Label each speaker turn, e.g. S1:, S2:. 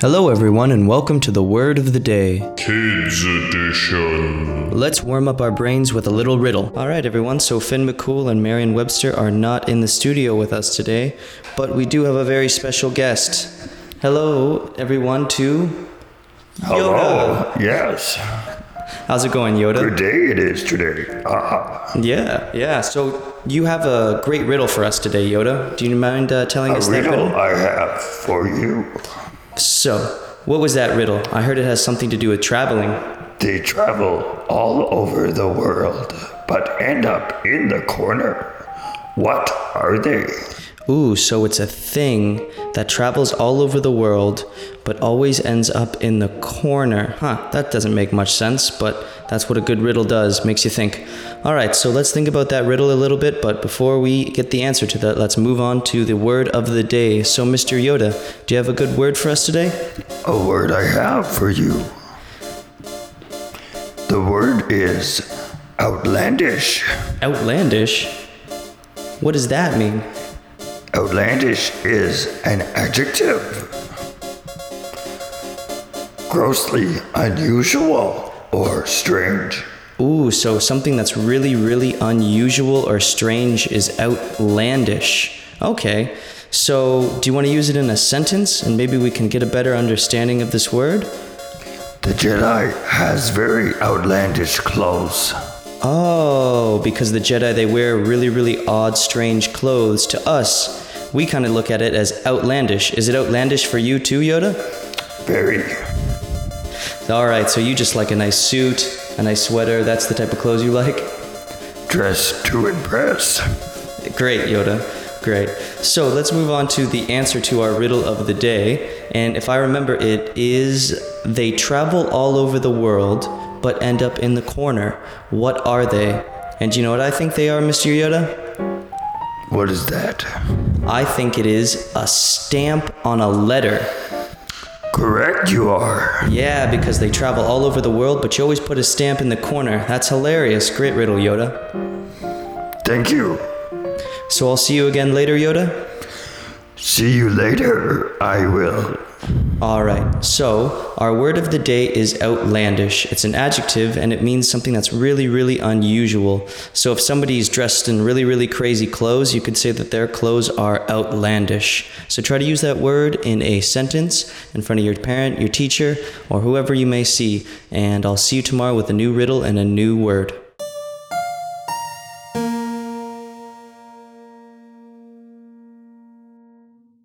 S1: Hello, everyone, and welcome to the word of the day.
S2: Kids Edition.
S1: Let's warm up our brains with a little riddle. All right, everyone, so Finn McCool and Merriam Webster are not in the studio with us today, but we do have a very special guest. Hello, everyone, to
S3: Hello. Yes.
S1: How's it going, Yoda?
S3: Good day it is today. Ah,
S1: Yeah, yeah. So you have a great riddle for us today, Yoda. Do you mind uh, telling
S3: a
S1: us that
S3: riddle
S1: riddle?
S3: I have for you.
S1: So, what was that riddle? I heard it has something to do with traveling.
S3: They travel all over the world, but end up in the corner. What are they?
S1: Ooh, so it's a thing that travels all over the world, but always ends up in the corner. Huh, that doesn't make much sense, but that's what a good riddle does, makes you think. All right, so let's think about that riddle a little bit, but before we get the answer to that, let's move on to the word of the day. So, Mr. Yoda, do you have a good word for us today?
S3: A word I have for you. The word is outlandish.
S1: Outlandish? What does that mean?
S3: Outlandish is an adjective. Grossly unusual or strange.
S1: Ooh, so something that's really, really unusual or strange is outlandish. Okay, so do you want to use it in a sentence and maybe we can get a better understanding of this word?
S3: The Jedi has very outlandish clothes.
S1: Oh, because the Jedi they wear really, really odd, strange clothes. To us, we kind of look at it as outlandish. Is it outlandish for you too, Yoda?
S3: Very.
S1: All right, so you just like a nice suit, a nice sweater. That's the type of clothes you like?
S3: Dressed to impress.
S1: Great, Yoda. Great. So let's move on to the answer to our riddle of the day. And if I remember, it is they travel all over the world but end up in the corner. What are they? And do you know what I think they are, Mr. Yoda?
S3: What is that?
S1: I think it is a stamp on a letter.
S3: Correct, you are.
S1: Yeah, because they travel all over the world, but you always put a stamp in the corner. That's hilarious. Great riddle, Yoda.
S3: Thank you.
S1: So I'll see you again later, Yoda?
S3: See you later, I will.
S1: All right. So, our word of the day is outlandish. It's an adjective and it means something that's really, really unusual. So, if somebody's dressed in really, really crazy clothes, you could say that their clothes are outlandish. So, try to use that word in a sentence in front of your parent, your teacher, or whoever you may see. And I'll see you tomorrow with a new riddle and a new word.